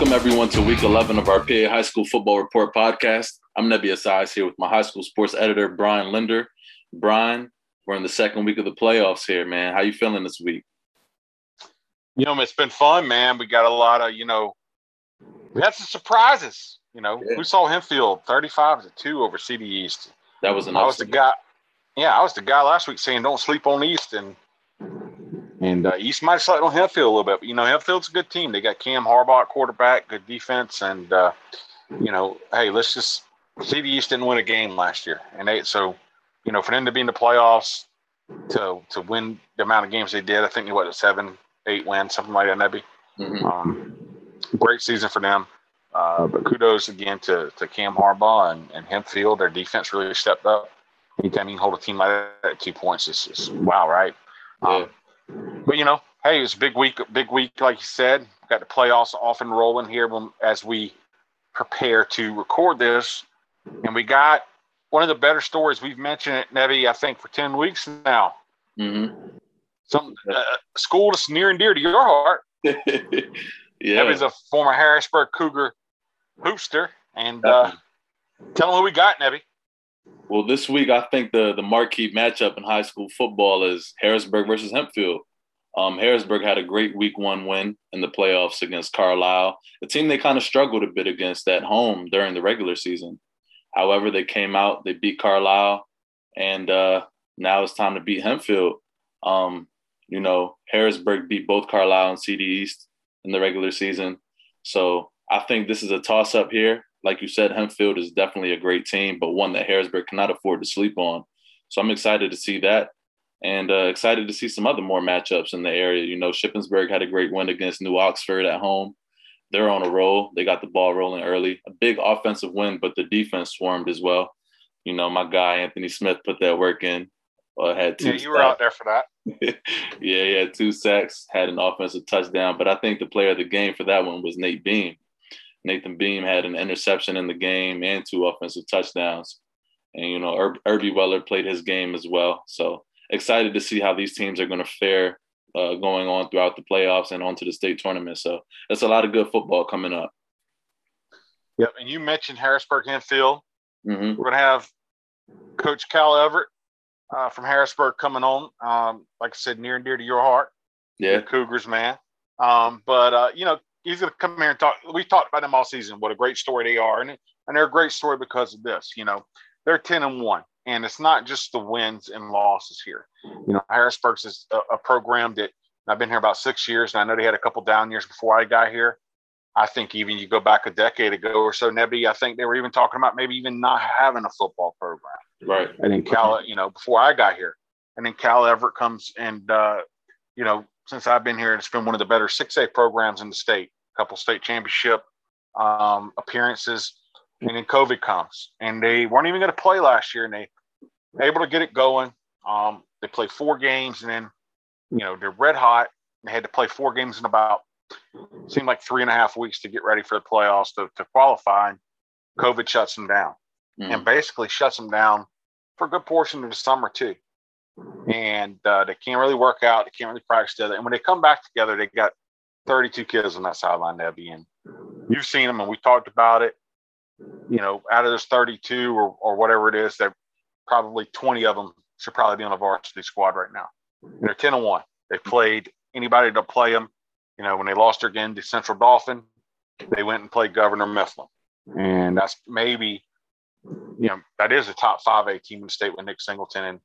Welcome, everyone, to week 11 of our PA High School Football Report podcast. I'm Nebby Asias here with my high school sports editor, Brian Linder. Brian, we're in the second week of the playoffs here, man. How you feeling this week? You know, it's been fun, man. We got a lot of, you know, we had some surprises. You know, yeah. we saw Hempfield 35 to 2 over CD East. That was an I was the guy. Yeah, I was the guy last week saying don't sleep on East and and uh, East might have slept on Hempfield a little bit, but you know Hempfield's a good team. They got Cam Harbaugh quarterback, good defense, and uh, you know, hey, let's just see the East didn't win a game last year, and they so you know for them to be in the playoffs to to win the amount of games they did, I think they what seven, eight wins, something like that, maybe. Mm-hmm. Um, great season for them. Uh, but kudos again to, to Cam Harbaugh and, and Hempfield. Their defense really stepped up. Anytime you can hold a team like that at two points, is, is wow, right? Um, but you know, hey, it's a big week, big week, like you said. Got the playoffs off and rolling here when, as we prepare to record this, and we got one of the better stories we've mentioned it, Nebby, I think for ten weeks now. Mm-hmm. Some uh, school that's near and dear to your heart. yeah, Nebby's a former Harrisburg Cougar hoopster, and uh, tell them who we got, Nebby. Well, this week I think the the marquee matchup in high school football is Harrisburg versus Hempfield. Um, Harrisburg had a great week one win in the playoffs against Carlisle, a team they kind of struggled a bit against at home during the regular season. However, they came out, they beat Carlisle, and uh, now it's time to beat Hempfield. Um, you know, Harrisburg beat both Carlisle and CD East in the regular season. So I think this is a toss up here. Like you said, Hempfield is definitely a great team, but one that Harrisburg cannot afford to sleep on. So I'm excited to see that and uh, excited to see some other more matchups in the area. You know, Shippensburg had a great win against New Oxford at home. They're on a roll. They got the ball rolling early. A big offensive win, but the defense swarmed as well. You know, my guy Anthony Smith put that work in. Uh, had two. Yeah, you were out there for that. yeah, had two sacks, had an offensive touchdown, but I think the player of the game for that one was Nate Beam. Nathan Beam had an interception in the game and two offensive touchdowns. And, you know, Ir- Irby Weller played his game as well. So excited to see how these teams are going to fare uh, going on throughout the playoffs and onto the state tournament. So it's a lot of good football coming up. Yep. And you mentioned Harrisburg Hempfield. Mm-hmm. We're going to have Coach Cal Everett uh, from Harrisburg coming on. Um, like I said, near and dear to your heart. Yeah. Cougars, man. Um, but, uh, you know, he's going to come here and talk. We've talked about them all season. What a great story they are, and and they're a great story because of this. You know, they're ten and one, and it's not just the wins and losses here. You know, Harrisburg's is a, a program that I've been here about six years, and I know they had a couple down years before I got here. I think even you go back a decade ago or so, Nebby, I think they were even talking about maybe even not having a football program. Right. And then Cal, you know, before I got here, and then Cal Everett comes and, uh, you know, since I've been here, it's been one of the better 6A programs in the state. A couple state championship um, appearances, and then COVID comes, and they weren't even going to play last year, and they were able to get it going. Um, they played four games, and then you know they're red hot. They had to play four games in about seemed like three and a half weeks to get ready for the playoffs to, to qualify. And COVID shuts them down, mm-hmm. and basically shuts them down for a good portion of the summer too and uh, they can't really work out. They can't really practice together. And when they come back together, they got 32 kids on that sideline, Nebby. And you've seen them, and we talked about it. You know, out of those 32 or, or whatever it is, that probably 20 of them should probably be on the varsity squad right now. And they're 10 and 1. They played anybody to play them. You know, when they lost their game to Central Dauphin, they went and played Governor Mifflin. And that's maybe you know, that is a top five A team in the state with Nick Singleton, and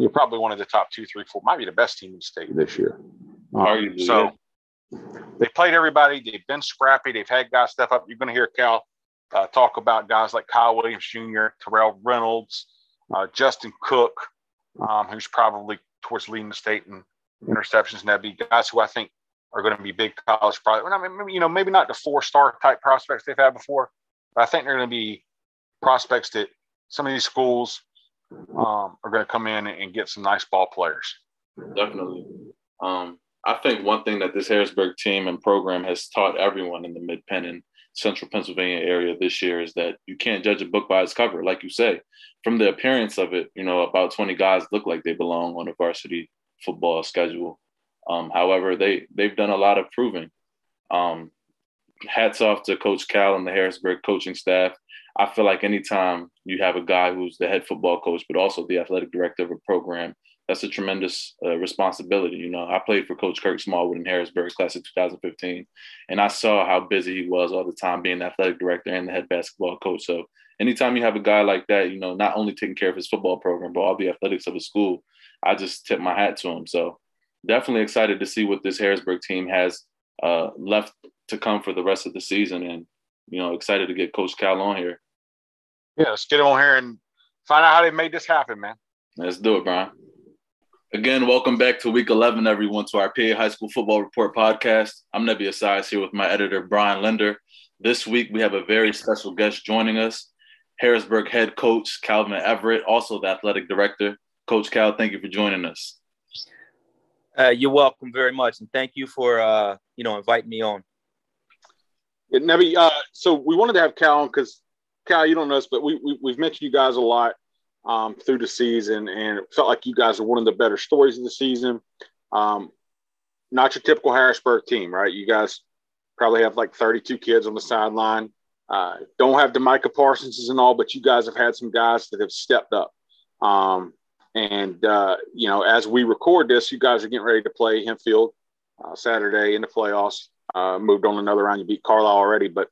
you're probably one of the top two, three, four, might be the best team in the state this year. Um, so they played everybody. They've been scrappy. They've had guys step up. You're going to hear Cal uh, talk about guys like Kyle Williams Jr., Terrell Reynolds, uh, Justin Cook, um, who's probably towards leading the state in interceptions. And that'd be guys who I think are going to be big college probably. I mean, maybe, you know, maybe not the four star type prospects they've had before, but I think they're going to be prospects that some of these schools um, are going to come in and get some nice ball players. Definitely. Um, I think one thing that this Harrisburg team and program has taught everyone in the Mid Penn and Central Pennsylvania area this year is that you can't judge a book by its cover, like you say. From the appearance of it, you know, about 20 guys look like they belong on a varsity football schedule. Um, however, they they've done a lot of proving. Um, hats off to Coach Cal and the Harrisburg coaching staff. I feel like anytime you have a guy who's the head football coach, but also the athletic director of a program, that's a tremendous uh, responsibility. You know, I played for Coach Kirk Smallwood in Harrisburg, class of 2015, and I saw how busy he was all the time being the athletic director and the head basketball coach. So anytime you have a guy like that, you know, not only taking care of his football program, but all the athletics of his school, I just tip my hat to him. So definitely excited to see what this Harrisburg team has uh, left to come for the rest of the season, and you know, excited to get Coach Cal on here. Yeah, let's get him on here and find out how they made this happen, man. Let's do it, Brian. Again, welcome back to week 11, everyone, to our PA High School Football Report podcast. I'm Nebby Asias here with my editor, Brian Linder. This week, we have a very special guest joining us Harrisburg head coach Calvin Everett, also the athletic director. Coach Cal, thank you for joining us. Uh, you're welcome very much, and thank you for uh, you know inviting me on. Yeah, Nebby, uh, so we wanted to have Cal on because Cal, you don't know this, but we, we have mentioned you guys a lot um, through the season, and it felt like you guys are one of the better stories of the season. Um, not your typical Harrisburg team, right? You guys probably have like 32 kids on the sideline. Uh, don't have the Micah Parsons and all, but you guys have had some guys that have stepped up. Um, and uh, you know, as we record this, you guys are getting ready to play Hempfield uh, Saturday in the playoffs. Uh, moved on another round. You beat Carlisle already, but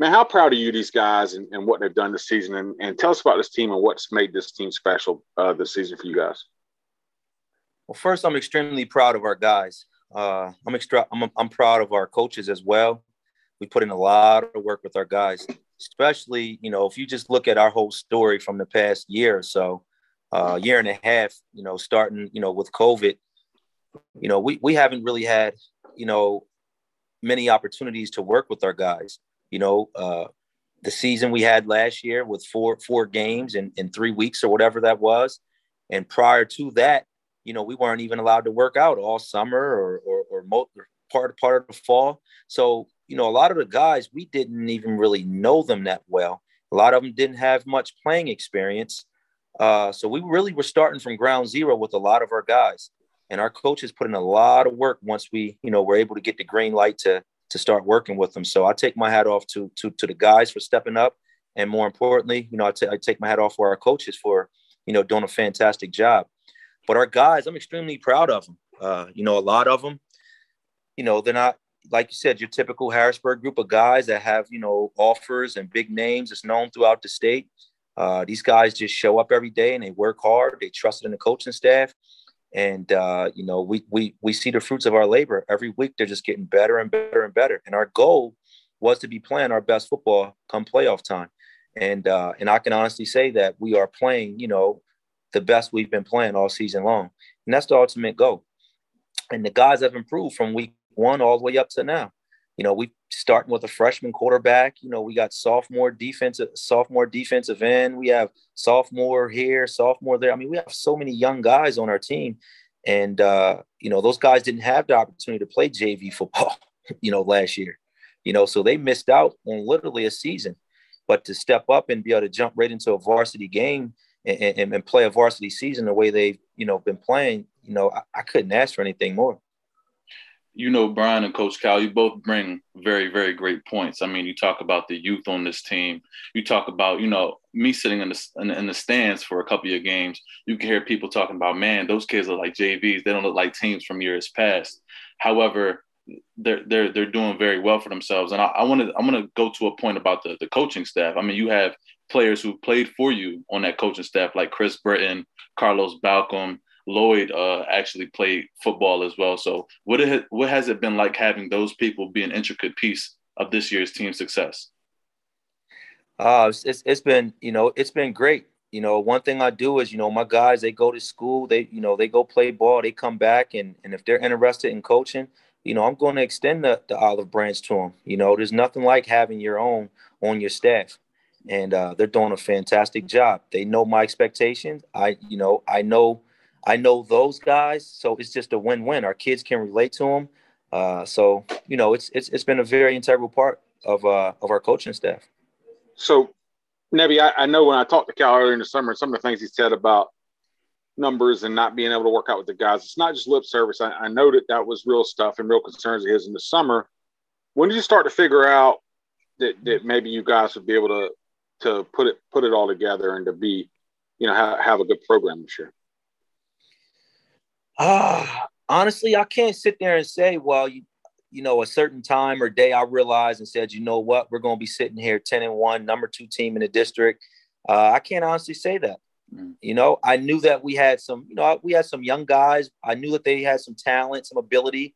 man, how proud are you these guys and, and what they've done this season? And, and, tell us about this team and what's made this team special uh, this season for you guys. Well, first, I'm extremely proud of our guys. Uh, I'm extra. I'm, I'm proud of our coaches as well we put in a lot of work with our guys, especially, you know, if you just look at our whole story from the past year or so, uh, year and a half, you know, starting, you know, with COVID, you know, we, we haven't really had, you know, many opportunities to work with our guys. You know, uh, the season we had last year with four four games in, in three weeks or whatever that was. And prior to that, you know, we weren't even allowed to work out all summer or or, or, mo- part part of the fall. So you know, a lot of the guys, we didn't even really know them that well. A lot of them didn't have much playing experience. Uh, so we really were starting from ground zero with a lot of our guys. And our coaches put in a lot of work once we, you know, were able to get the green light to to start working with them. So I take my hat off to to to the guys for stepping up, and more importantly, you know, I, t- I take my hat off for our coaches for, you know, doing a fantastic job. But our guys, I'm extremely proud of them. Uh, you know, a lot of them, you know, they're not like you said, your typical Harrisburg group of guys that have, you know, offers and big names that's known throughout the state. Uh, these guys just show up every day and they work hard. They trust in the coaching staff. And, uh, you know, we, we, we see the fruits of our labor every week. They're just getting better and better and better. And our goal was to be playing our best football come playoff time. And, uh, and I can honestly say that we are playing, you know, the best we've been playing all season long. And that's the ultimate goal. And the guys have improved from week one all the way up to now. You know, we starting with a freshman quarterback. You know, we got sophomore defensive, sophomore defensive end. We have sophomore here, sophomore there. I mean, we have so many young guys on our team, and uh, you know, those guys didn't have the opportunity to play JV football. You know, last year. You know, so they missed out on literally a season. But to step up and be able to jump right into a varsity game and, and, and play a varsity season the way they've you know been playing, you know, I, I couldn't ask for anything more you know, Brian and Coach Cal, you both bring very, very great points. I mean, you talk about the youth on this team. You talk about, you know, me sitting in the in, in the stands for a couple of games. You can hear people talking about, man, those kids are like JVs. They don't look like teams from years past. However, they're they're they're doing very well for themselves. And I want to I want to go to a point about the the coaching staff. I mean, you have players who played for you on that coaching staff, like Chris Britton, Carlos Balcom, Lloyd uh, actually played football as well. So what it, what has it been like having those people be an intricate piece of this year's team success? Uh, it's, it's been, you know, it's been great. You know, one thing I do is, you know, my guys, they go to school, they, you know, they go play ball, they come back. And, and if they're interested in coaching, you know, I'm going to extend the, the olive branch to them. You know, there's nothing like having your own on your staff and uh, they're doing a fantastic job. They know my expectations. I, you know, I know I know those guys, so it's just a win-win. Our kids can relate to them, uh, so you know it's it's it's been a very integral part of uh, of our coaching staff. So, Nebby, I, I know when I talked to Cal earlier in the summer, some of the things he said about numbers and not being able to work out with the guys, it's not just lip service. I, I know that that was real stuff and real concerns of his in the summer. when did you start to figure out that that maybe you guys would be able to to put it put it all together and to be, you know, have, have a good program this year? Ah, uh, honestly, I can't sit there and say, well, you you know, a certain time or day I realized and said, you know what, we're going to be sitting here 10 and one, number two team in the district. Uh, I can't honestly say that. Mm. You know, I knew that we had some, you know, we had some young guys. I knew that they had some talent, some ability.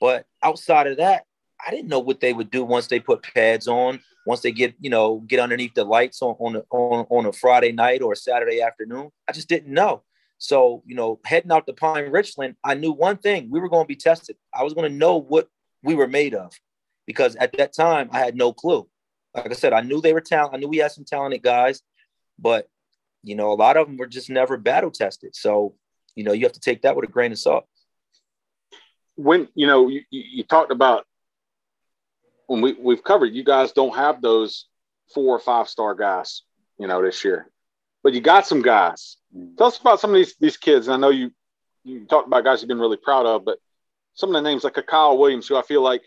But outside of that, I didn't know what they would do once they put pads on, once they get, you know, get underneath the lights on on a, on, on a Friday night or a Saturday afternoon. I just didn't know. So, you know, heading out to Pine Richland, I knew one thing: we were going to be tested. I was going to know what we were made of because at that time I had no clue. Like I said, I knew they were talent. I knew we had some talented guys, but you know, a lot of them were just never battle tested. So, you know, you have to take that with a grain of salt. When you know you, you talked about when we we've covered, you guys don't have those four or five star guys, you know, this year, but you got some guys. Mm-hmm. Tell us about some of these these kids. I know you you talked about guys you've been really proud of, but some of the names like a Kyle Williams, who I feel like,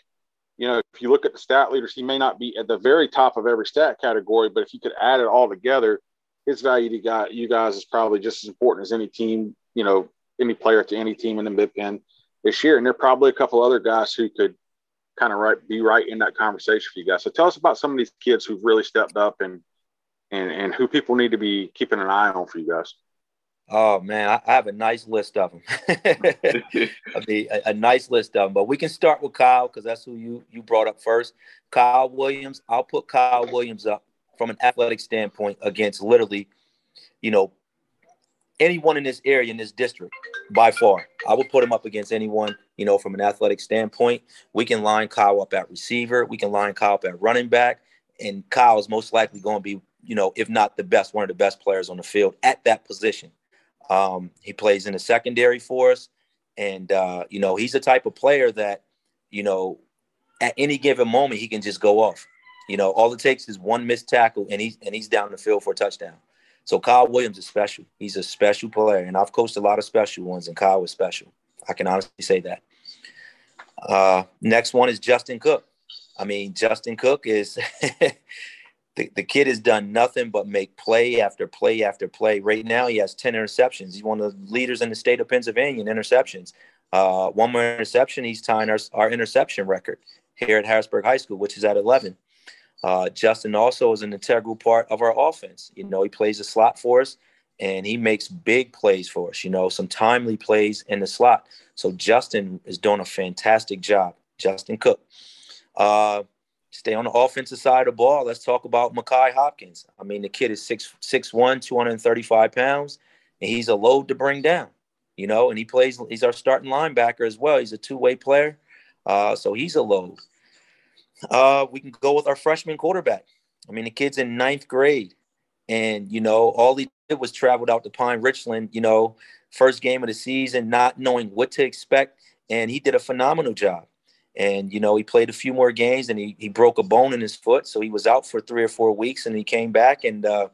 you know, if you look at the stat leaders, he may not be at the very top of every stat category, but if you could add it all together, his value to got you guys is probably just as important as any team, you know, any player to any team in the Mid Penn this year. And there are probably a couple other guys who could kind of right be right in that conversation for you guys. So tell us about some of these kids who've really stepped up and and and who people need to be keeping an eye on for you guys. Oh man, I, have a nice list of them. I mean, a, a, nice list of them. But we can start with Kyle because that's who you you brought up first. Kyle Williams. I'll put Kyle Williams up from an athletic standpoint against literally, you know, anyone in this area in this district by far. I would put him up against anyone, you know, from an athletic standpoint. We can line Kyle up at receiver. We can line Kyle up at running back. And Kyle is most likely going to be, you know, if not the best, one of the best players on the field at that position. Um, he plays in the secondary for us, and uh, you know he's the type of player that you know at any given moment he can just go off. You know, all it takes is one missed tackle, and he's and he's down the field for a touchdown. So Kyle Williams is special. He's a special player, and I've coached a lot of special ones, and Kyle was special. I can honestly say that. Uh, next one is Justin Cook. I mean, Justin Cook is the, the kid has done nothing but make play after play after play. Right now, he has 10 interceptions. He's one of the leaders in the state of Pennsylvania in interceptions. Uh, one more interception, he's tying our, our interception record here at Harrisburg High School, which is at 11. Uh, Justin also is an integral part of our offense. You know, he plays the slot for us and he makes big plays for us, you know, some timely plays in the slot. So Justin is doing a fantastic job. Justin Cook. Uh, stay on the offensive side of the ball. Let's talk about Makai Hopkins. I mean, the kid is 6'1, 235 pounds, and he's a load to bring down, you know, and he plays, he's our starting linebacker as well. He's a two way player. Uh, so he's a load. Uh, we can go with our freshman quarterback. I mean, the kid's in ninth grade, and, you know, all he did was traveled out to Pine Richland, you know, first game of the season, not knowing what to expect. And he did a phenomenal job. And, you know, he played a few more games and he, he broke a bone in his foot. So he was out for three or four weeks and he came back and, uh,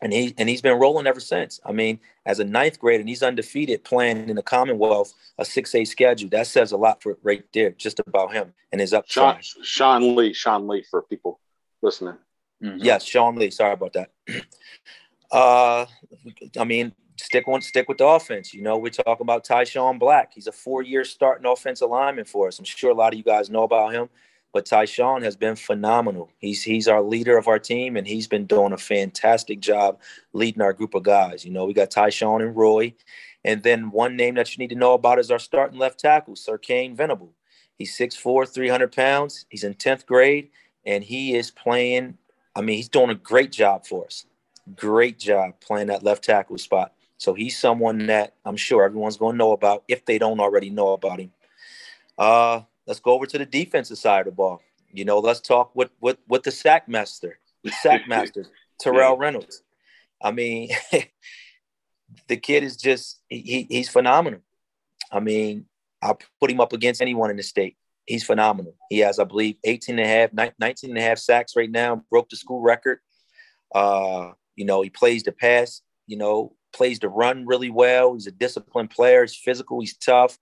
and he and he's been rolling ever since. I mean, as a ninth grader, and he's undefeated playing in the Commonwealth, a six A schedule. That says a lot for right there, just about him and his up. Sean, Sean Lee, Sean Lee, for people listening. Mm-hmm. Yes, Sean Lee. Sorry about that. Uh, I mean, stick on stick with the offense. You know, we're talking about Tyshawn Black. He's a four-year starting offensive lineman for us. I'm sure a lot of you guys know about him, but Tyshawn has been phenomenal. He's he's our leader of our team, and he's been doing a fantastic job leading our group of guys. You know, we got Tyshawn and Roy. And then one name that you need to know about is our starting left tackle, Sir Kane Venable. He's 6'4, 300 pounds. He's in 10th grade, and he is playing. I mean, he's doing a great job for us. Great job playing that left tackle spot. So he's someone that I'm sure everyone's going to know about if they don't already know about him. Uh, let's go over to the defensive side of the ball. You know, let's talk with with with the sack master, the sack master, Terrell Reynolds. I mean, the kid is just he, he's phenomenal. I mean, I'll put him up against anyone in the state. He's phenomenal. He has, I believe, 18 and a half, 19 and a half sacks right now, broke the school record. Uh, you know, he plays the pass, you know, plays the run really well. He's a disciplined player. He's physical. He's tough.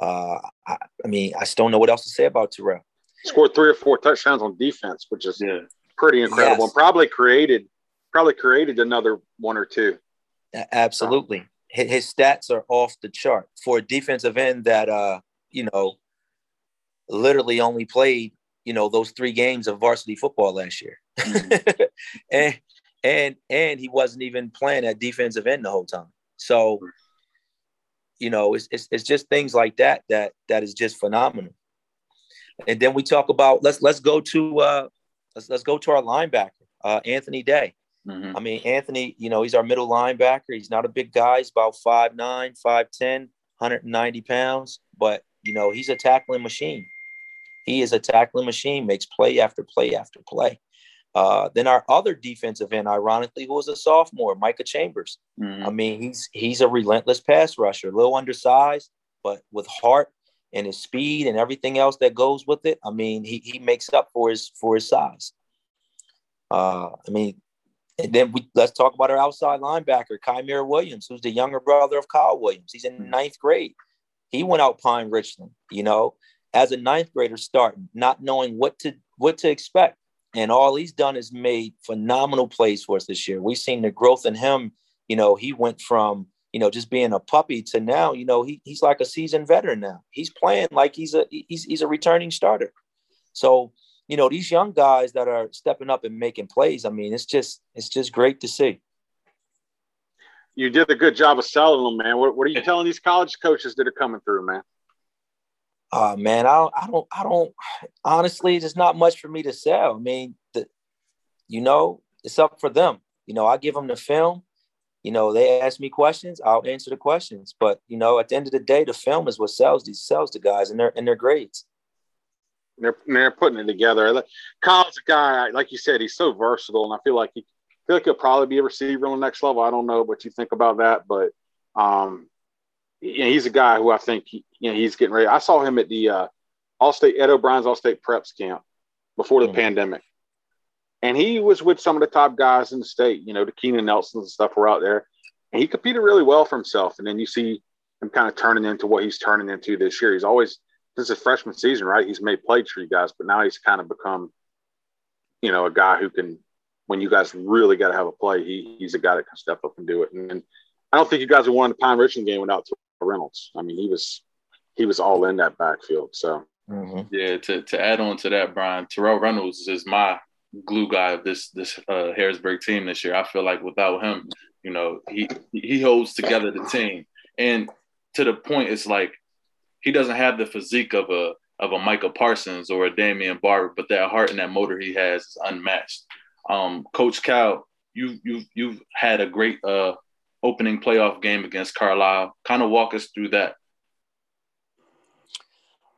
Uh, I, I, mean, I still don't know what else to say about Terrell. scored three or four touchdowns on defense, which is Yeah. pretty incredible, Yes. and probably created probably created another one or two. A- Absolutely. His, his stats are off the chart for a defensive end that uh, you know, literally only played, you know, those three games of varsity football last year. and and and he wasn't even playing at defensive end the whole time. So, you know, it's it's, it's just things like that that that is just phenomenal. And then we talk about let's let's go to uh let's let's go to our linebacker, uh Anthony Day. Mhm. I mean, Anthony, you know, he's our middle linebacker. He's not a big guy. He's about 5'9, 5'10, 190 pounds, but, you know, he's a tackling machine. He is a tackling machine, makes play after play after play. Uh, then our other defensive end, ironically, who was a sophomore, Micah Chambers. Mhm. I mean, he's he's a relentless pass rusher, a little undersized, but with heart and his speed and everything else that goes with it. I mean, he he makes up for his for his size. Uh, I mean, and then we let's talk about our outside linebacker, Kymir Williams, who's the younger brother of Kyle Williams. He's in ninth grade. He went out Pine Richland, you know, as a ninth grader starting, not knowing what to what to expect. And all he's done is made phenomenal plays for us this year. We've seen the growth in him. You know, he went from, you know, just being a puppy to now, you know, he, he's like a seasoned veteran now. He's playing like he's a he's he's a returning starter. So, you know, these young guys that are stepping up and making plays, I mean, it's just it's just great to see. You did a good job of selling them, man. What, what are you telling these college coaches that are coming through, man? Uh man, I don't, I don't, I don't. Honestly, there's not much for me to sell. I mean, the, you know, it's up for them. You know, I give them the film. You know, they ask me questions, I'll answer the questions. But you know, at the end of the day, the film is what sells these sells the guys and their and their grades. They're they're putting it together. Kyle's a guy, like you said, he's so versatile, and I feel like he I feel like he'll probably be a receiver on the next level. I don't know what you think about that, but um, you know, he's a guy who I think he, you know he's getting ready. I saw him at the uh, All State Ed O'Brien's All State Preps camp before the Mhm. pandemic, and he was with some of the top guys in the state. You know, the Keenan Nelsons and stuff were out there, and he competed really well for himself. And then you see him kind of turning into what he's turning into this year. He's always since his freshman season, right? He's made plays for you guys, but now he's kind of become, you know, a guy who can, when you guys really got to have a play, he, he's a guy that can step up and do it. And, and I don't think you guys have won the Pine Richland game without Reynolds. I mean, he was he was all in that backfield. So Mm-hmm. Yeah, to, to add on to that, Brian, Terrell Reynolds is my glue guy of this this uh, Harrisburg team this year. I feel like without him, you know, he he holds together the team. And to the point, it's like he doesn't have the physique of a of a Michael Parsons or a Damian Barber, but that heart and that motor he has is unmatched. Um, Coach Cal, you you you've had a great uh, opening playoff game against Carlisle. Kind of walk us through that.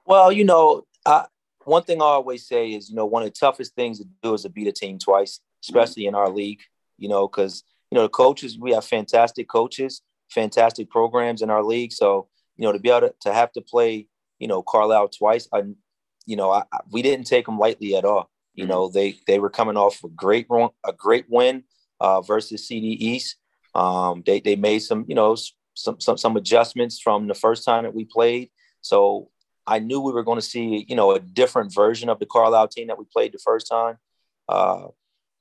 Well, you know, I, one thing I always say is, you know, one of the toughest things to do is to beat a team twice, especially in our league. You know, because you know the coaches, we have fantastic coaches, fantastic programs in our league. So you know, to be able to, to have to play, you know, Carlisle twice, I, you know, I, I- we didn't take them lightly at all. You know, they they were coming off a great a great win uh, versus CD East. Um, they they made some, you know, some some some adjustments from the first time that we played. So I knew we were going to see, you know, a different version of the Carlisle team that we played the first time. Uh,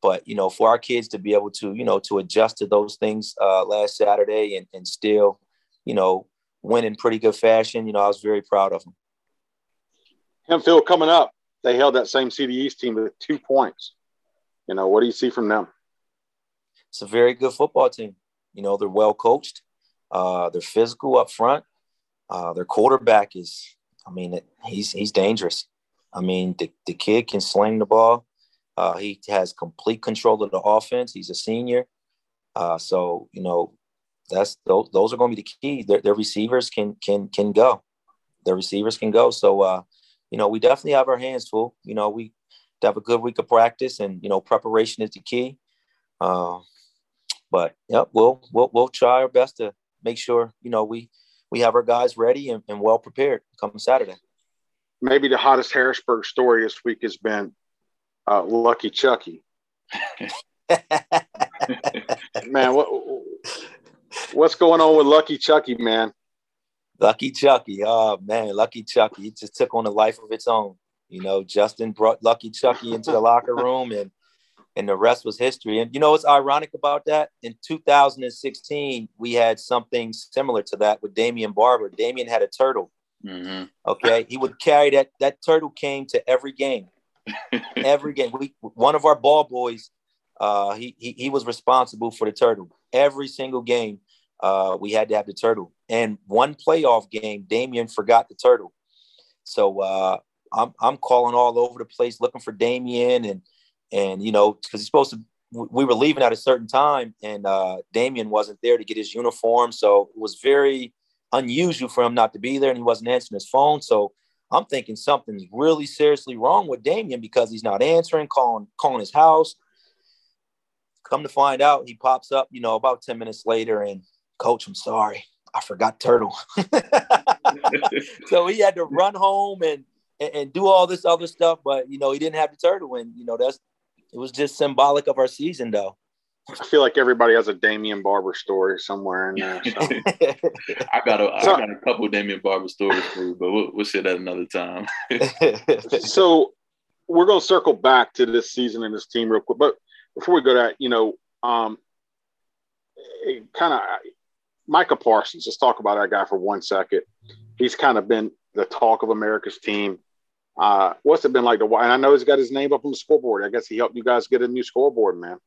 but you know, for our kids to be able to, you know, to adjust to those things uh, last Saturday and, and still, you know, win in pretty good fashion, you know, I was very proud of them. Hempfield coming up, they held that same CD East team with two points. You know, what do you see from them? It's a very good football team. You know, they're well coached. Uh, they're physical up front. Uh, their quarterback is, I mean, he's he's dangerous. I mean, the, the kid can sling the ball. Uh, he has complete control of the offense. He's a senior. Uh, so, you know, that's those, those are going to be the key. Their, their receivers can can can go. Their receivers can go. So, uh, you know, we definitely have our hands full. You know, we have a good week of practice, and you know, preparation is the key. But yep, we'll we'll we'll try our best to make sure you know we we have our guys ready and, and well prepared come Saturday. Maybe the hottest Harrisburg story this week has been uh, Lucky Chucky. Man, what what's going on with Lucky Chucky, man? Lucky Chucky, oh man, Lucky Chucky, it just took on a life of its own. You know, Justin brought Lucky Chucky into the locker room, and and the rest was history. And you know what's ironic about that? In 2016, we had something similar to that with Damian Barber. Damian had a turtle. Mm-hmm. Okay, he would carry that. That turtle came to every game. every game. We one of our ball boys. Uh, he, he he was responsible for the turtle. Every single game, uh, we had to have the turtle. And one playoff game, Damian forgot the turtle. So uh, I'm I'm calling all over the place looking for Damian and and you know because he's supposed to. We were leaving at a certain time, and uh, Damian wasn't there to get his uniform, so it was very unusual for him not to be there, and he wasn't answering his phone. So I'm thinking something's really seriously wrong with Damian because he's not answering, calling calling his house. Come to find out, he pops up, you know, about 10 minutes later, and coach, I'm sorry, I forgot turtle. so he had to run home and, and, and do all this other stuff, but you know, he didn't have the turtle, and you know, that's it was just symbolic of our season, though. I feel like everybody has a Damian Barber story somewhere in there. So. I got a so, I got a couple Damian Barber stories for you, but we'll, we'll say that another time. so we're going to circle back to this season and this team real quick, but before we go to that, you know, um, kind of Micah Parsons. Let's talk about that guy for one second. He's kind of been the talk of America's team. Uh, what's it been like to watch? And I know he's got his name up on the scoreboard. I guess he helped you guys get a new scoreboard, man.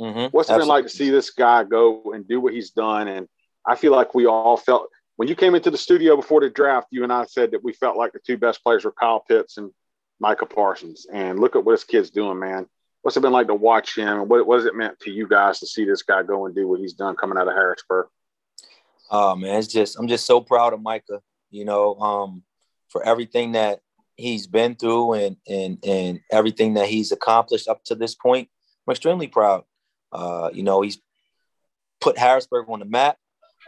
Mm-hmm. What's it Absolutely. been like to see this guy go and do what he's done? And I feel like we all felt when you came into the studio before the draft, you and I said that we felt like the two best players were Kyle Pitts and Micah Parsons. And look at what this kid's doing, man. What's it been like to watch him? What, what has it meant to you guys to see this guy go and do what he's done coming out of Harrisburg? Oh man, it's just I'm just so proud of Micah. You know, um, for everything that he's been through and and and everything that he's accomplished up to this point. I'm extremely proud. Uh, you know, he's put Harrisburg on the map.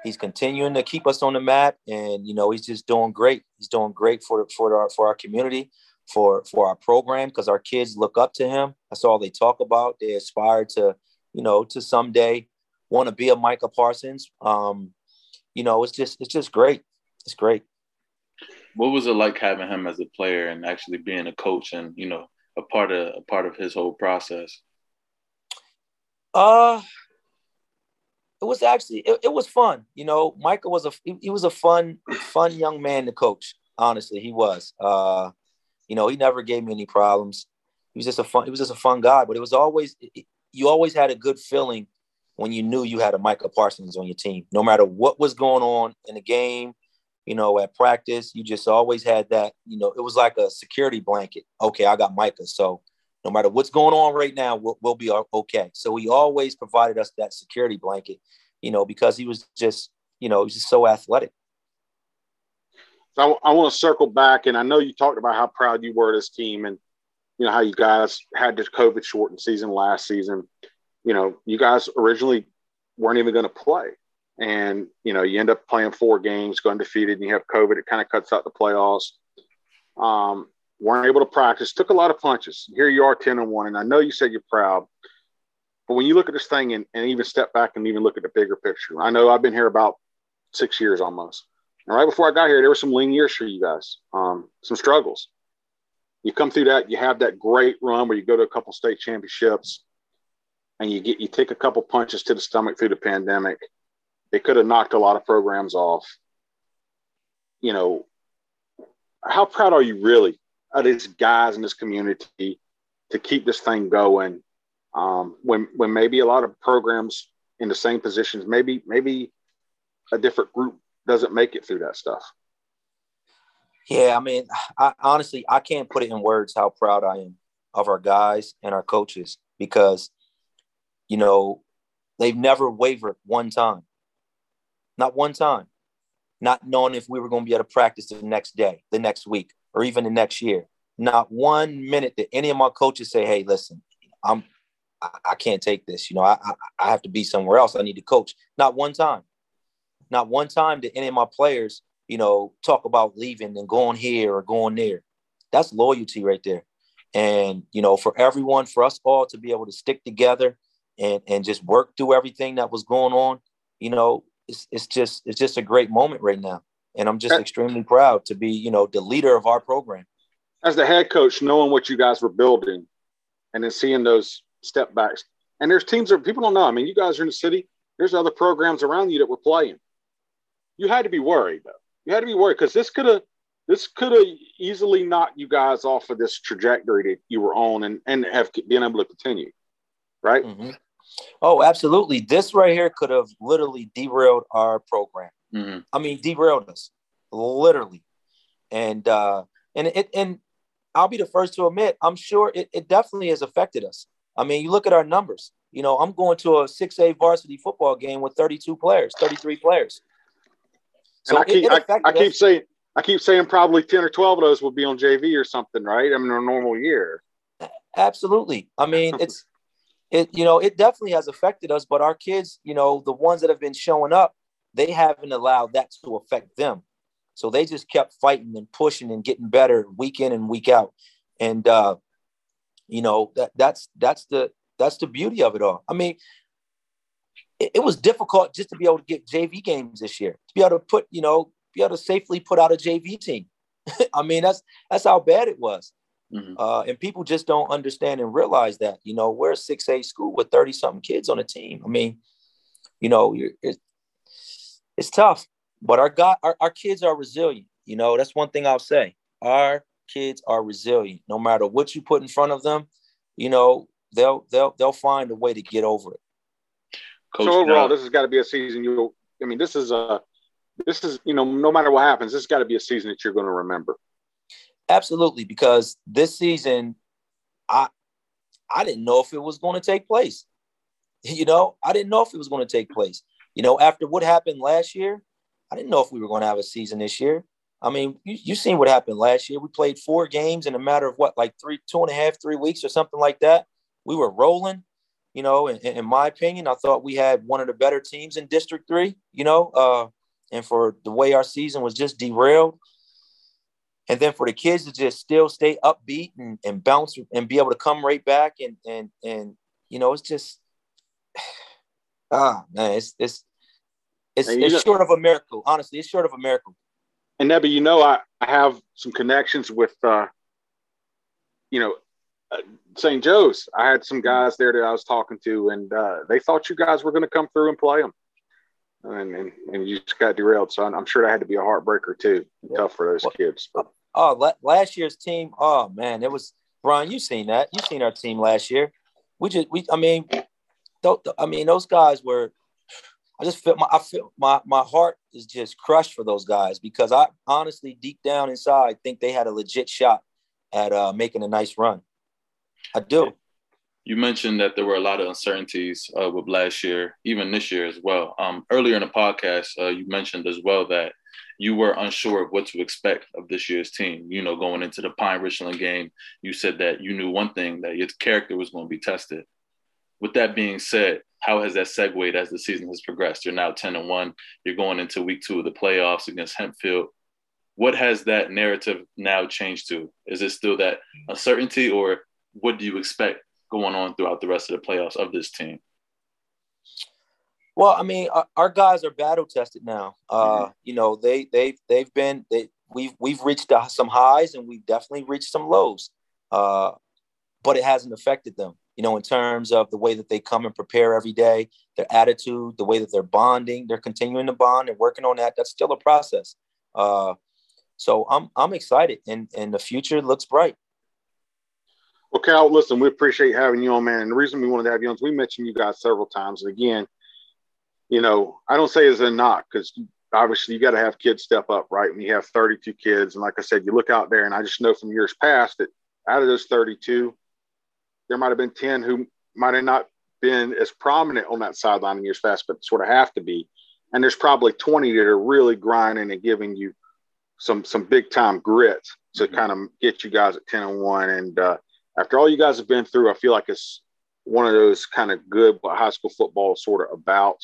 He's continuing to keep us on the map, and you know, he's just doing great. He's doing great for for our for our community, for for our program, because our kids look up to him. That's all they talk about. They aspire to, you know, to someday want to be a Micah Parsons. Um, you know, it's just it's just great. It's great what was it like having him as a player and actually being a coach and you know a part of a part of his whole process? Uh it was actually it, it was fun. You know, Michael was a he, he, was a fun fun young man to coach. Honestly, he was. Uh, you know, he never gave me any problems. He was just a fun. He was just a fun guy. But it was always it, you always had a good feeling when you knew you had a Michael Parsons on your team, no matter what was going on in the game, you know, at practice, you just always had that, you know, it was like a security blanket. Okay, I got Micah. So no matter what's going on right now, we'll, we'll be okay. So he always provided us that security blanket, you know, because he was just, you know, he was just so athletic. So I, I want to circle back, and I know you talked about how proud you were of this team, and you know how you guys had this COVID shortened season last season. You know, you guys originally weren't even going to play and you know you end up playing four games, go undefeated, and you have COVID. It kind of cuts out the playoffs. Um, weren't able to practice. Took a lot of punches. Here you are, ten and one, and I know you said you're proud. But when you look at this thing and, and even step back and even look at the bigger picture, I know I've been here about six years almost. And right before I got here, there were some lean years for you guys, um, some struggles. You come through that, you have that great run where you go to a couple state championships, and you get you take a couple punches to the stomach through the pandemic they could have knocked a lot of programs off. You know, how proud are you really of these guys in this community to keep this thing going? Um, when when maybe a lot of programs in the same positions, maybe maybe a different group doesn't make it through that stuff. Yeah, I mean, I, honestly, I can't put it in words how proud I am of our guys and our coaches because, you know, they've never wavered one time. Not one time. Not knowing if we were going to be able to practice the next day, the next week, or even the next year. Not one minute did any of my coaches say, "Hey, listen, I'm, I, I can't take this. You know, I, I, I have to be somewhere else. I need to coach." Not one time. Not one time did any of my players, you know, talk about leaving and going here or going there. That's loyalty right there. And you know, for everyone, for us all to be able to stick together and and just work through everything that was going on, you know, it's, it's just it's just a great moment right now and i'm just extremely proud to be you know the leader of our program as the head coach, knowing what you guys were building, and then seeing those step backs. And there's teams that people don't know. I mean, you guys are in the city. There's other programs around you that were playing. You had to be worried though. You had to be worried because this could have this could have easily knocked you guys off of this trajectory that you were on and, and have been able to continue. Right? Mm-hmm. Oh, absolutely. This right here could have literally derailed our program. Mm-hmm. I mean, derailed us, literally. And uh, and it and I'll be the first to admit, I'm sure it, it definitely has affected us. I mean, you look at our numbers. You know, I'm going to a 6A varsity football game with 32 players, 33 players. So and I keep, it, I, I keep saying, I keep saying probably 10 or 12 of those will be on JV or something, right? I mean, a normal year. Absolutely. I mean, it's, it, you know, it definitely has affected us, but our kids, you know, the ones that have been showing up, they haven't allowed that to affect them. So they just kept fighting and pushing and getting better week in and week out. And, uh, you know, that that's, that's the, that's the beauty of it all. I mean, it, it was difficult just to be able to get JV games this year, to be able to put, you know, be able to safely put out a JV team. I mean, that's, that's how bad it was. Mm-hmm. Uh, and people just don't understand and realize that, you know, we're a 6A school with 30 something kids on a team. I mean, you know, it's, it's tough, but our, God, our, our kids are resilient. You know, that's one thing I'll say. Our kids are resilient. No matter what you put in front of them, you know, they'll, they'll, they'll find a way to get over it. Coach so overall, this has got to be a season you, I mean, this is a, this is, you know, no matter what happens, this has got to be a season that you're going to remember. Absolutely, because this season, I I didn't know if it was going to take place. You know, I didn't know if it was going to take place. You know, after what happened last year, I didn't know if we were going to have a season this year. I mean, you you seen what happened last year. We played four games in a matter of what, like three, two and a half, three weeks or something like that. We were rolling. You know, in, in my opinion, I thought we had one of the better teams in District Three. You know, uh, and for the way our season was just derailed, and then for the kids to just still stay upbeat and, and bounce and be able to come right back and and and you know it's just ah man it's it's it's, it's short of a miracle. Honestly it's short of a miracle. And Nebby, you know I, I have some connections with uh you know uh, St. Joe's. I had some guys there that I was talking to and uh, they thought you guys were going to come through and play them and, and, and you just got derailed so I'm sure that had to be a heartbreaker too. Yeah. tough for those well, kids but Oh, last year's team. Oh man, it was Brian. You seen that? You seen our team last year? We just we. I mean, I mean those guys were. I just feel my I feel my my heart is just crushed for those guys because I honestly deep down inside think they had a legit shot at uh, making a nice run. I do. You mentioned that there were a lot of uncertainties uh, with last year, even this year as well. Um, earlier in the podcast, uh, you mentioned as well that you were unsure of what to expect of this year's team. You know, going into the Pine Richland game, you said that you knew one thing that your character was going to be tested. With that being said, how has that segued as the season has progressed? You're now 10 and 1. You're going into week two of the playoffs against Hempfield. What has that narrative now changed to? Is it still that uncertainty, or what do you expect going on throughout the rest of the playoffs of this team? Well, I mean, our, our guys are battle tested now. Uh, mm-hmm. You know, they they they've been they we've we've reached some highs and we've definitely reached some lows, uh, but it hasn't affected them. You know, in terms of the way that they come and prepare every day, their attitude, the way that they're bonding, they're continuing to bond and working on that. That's still a process. Uh, so I'm I'm excited, and and the future looks bright. Well, Cal, listen, we appreciate having you on, man. And the reason we wanted to have you on is we mentioned you guys several times, and again, you know, I don't say as a knock because obviously you got to have kids step up, right? When you have 32 kids, and like I said, you look out there, and I just know from years past that out of those 32, there might have been 10 who might have not been as prominent on that sideline in years past, but sort of have to be. And there's probably 20 that are really grinding and giving you some some big time grit to mm-hmm. kind of get you guys at 10 and 1. And uh, after all you guys have been through, I feel like it's one of those kind of good but high school football sort of about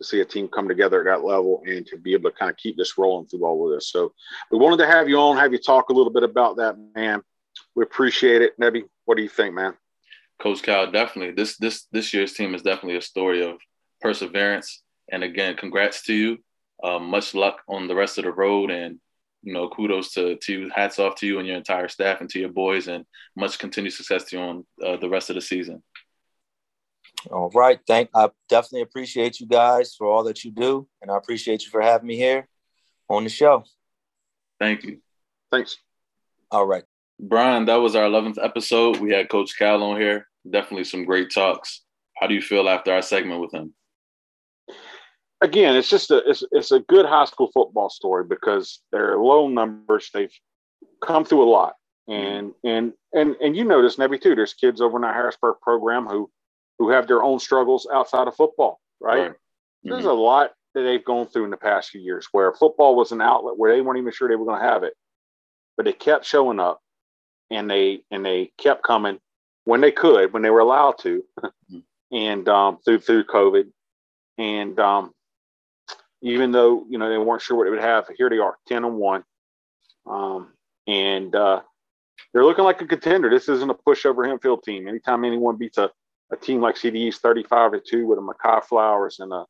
to see a team come together at that level and to be able to kind of keep this rolling through all of this. So we wanted to have you on, have you talk a little bit about that, man. We appreciate it. Nebby, what do you think, man? Coach Cal, definitely. This this this year's team is definitely a story of perseverance. And again, congrats to you. Uh, much luck on the rest of the road. And you know, kudos to to you. Hats off to you and your entire staff and to your boys, and much continued success to you on uh, the rest of the season. All right. Thank I definitely appreciate you guys for all that you do. And I appreciate you for having me here on the show. Thank you. Thanks. All right. Brian, that was our 11th episode. We had Coach Cal on here. Definitely some great talks. How do you feel after our segment with him? Again, it's just a it's, it's a good high school football story because they're low numbers. They've come through a lot, mm-hmm. and and and and you notice maybe too. There's kids over in our Harrisburg program who who have their own struggles outside of football, right? right. Mm-hmm. There's a lot that they've gone through in the past few years where football was an outlet where they weren't even sure they were going to have it, but they kept showing up and they and they kept coming when they could, when they were allowed to, mm-hmm. and um, through through COVID, and um, even though you know they weren't sure what it would have, here they are, ten and one, um, and uh, they're looking like a contender. This isn't a pushover Hempfield team. Anytime anyone beats a a team like CDE's 35 to 2 with a Makai Flowers and a,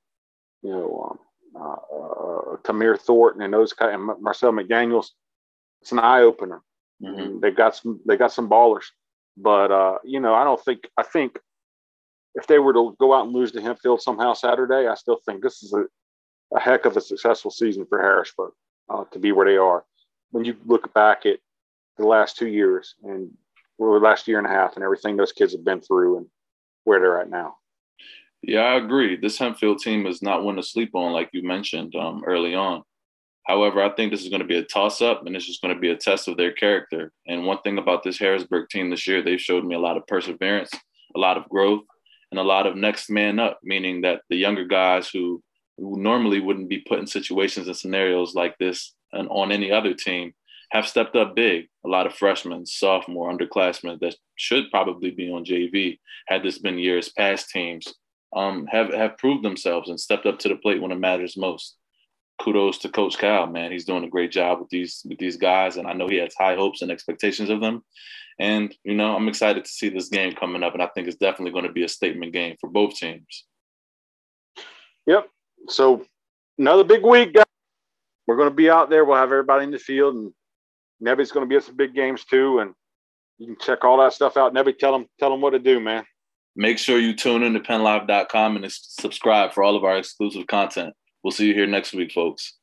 you know, um, uh, uh, Tamir Thornton and those kind and Marcel McDaniels, it's an eye opener. Mm-hmm. They got some, they got some ballers, but, uh, you know, I don't think, I think if they were to go out and lose to Hempfield somehow Saturday, I still think this is a, a heck of a successful season for Harrisburg uh, to be where they are. When you look back at the last two years and the last year and a half and everything those kids have been through and where they're at now. Yeah, I agree. This Hempfield team is not one to sleep on, like you mentioned um, early on. However, I think this is going to be a toss up and it's just going to be a test of their character. And one thing about this Harrisburg team this year, they've showed me a lot of perseverance, a lot of growth, and a lot of next man up, meaning that the younger guys who, who normally wouldn't be put in situations and scenarios like this and on any other team have stepped up big. A lot of freshmen, sophomore, underclassmen that should probably be on JV had this been years past teams um, have have proved themselves and stepped up to the plate when it matters most. Kudos to Coach Cal, man. He's doing a great job with these with these guys, and I know he has high hopes and expectations of them. And you know, I'm excited to see this game coming up, and I think it's definitely going to be a statement game for both teams. Yep. So another big week, guys. We're going to be out there. We'll have everybody in the field, and Nebby's going to be at some big games too, and you can check all that stuff out. Nebby, tell them tell them what to do, man. Make sure you tune in to PennLive.com and subscribe for all of our exclusive content. We'll see you here next week, folks.